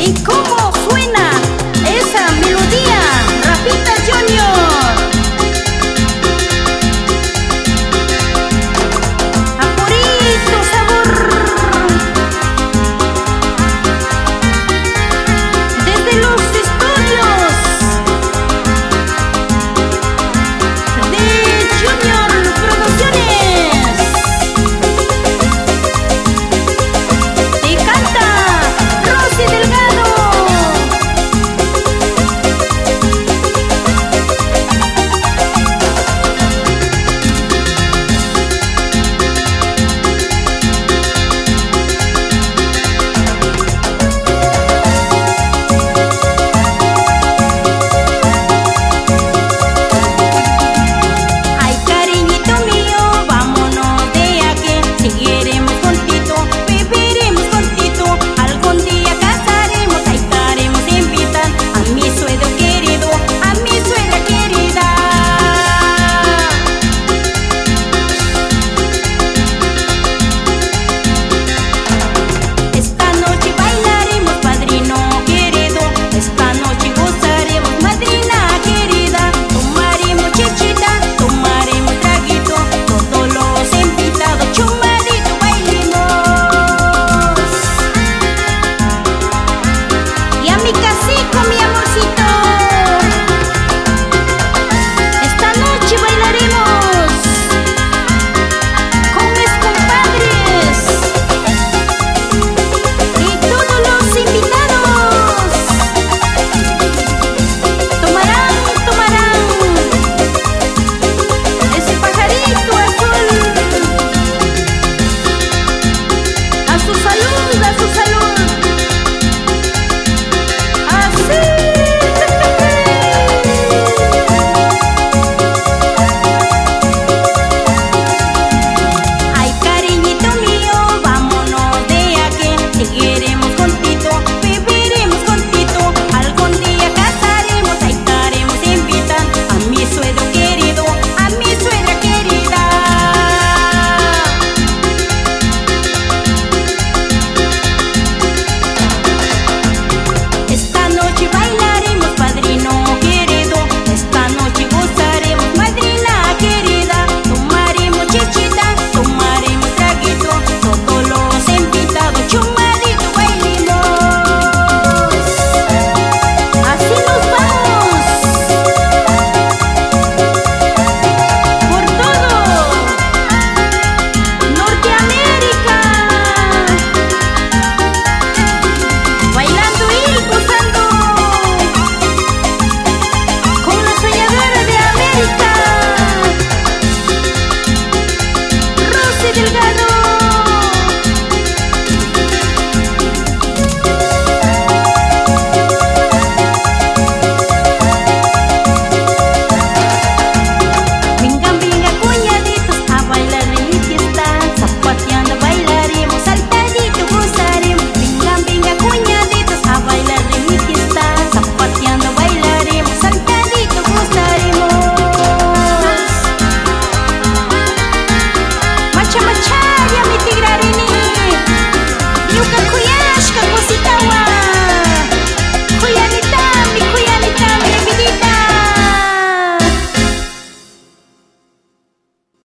¿Y cómo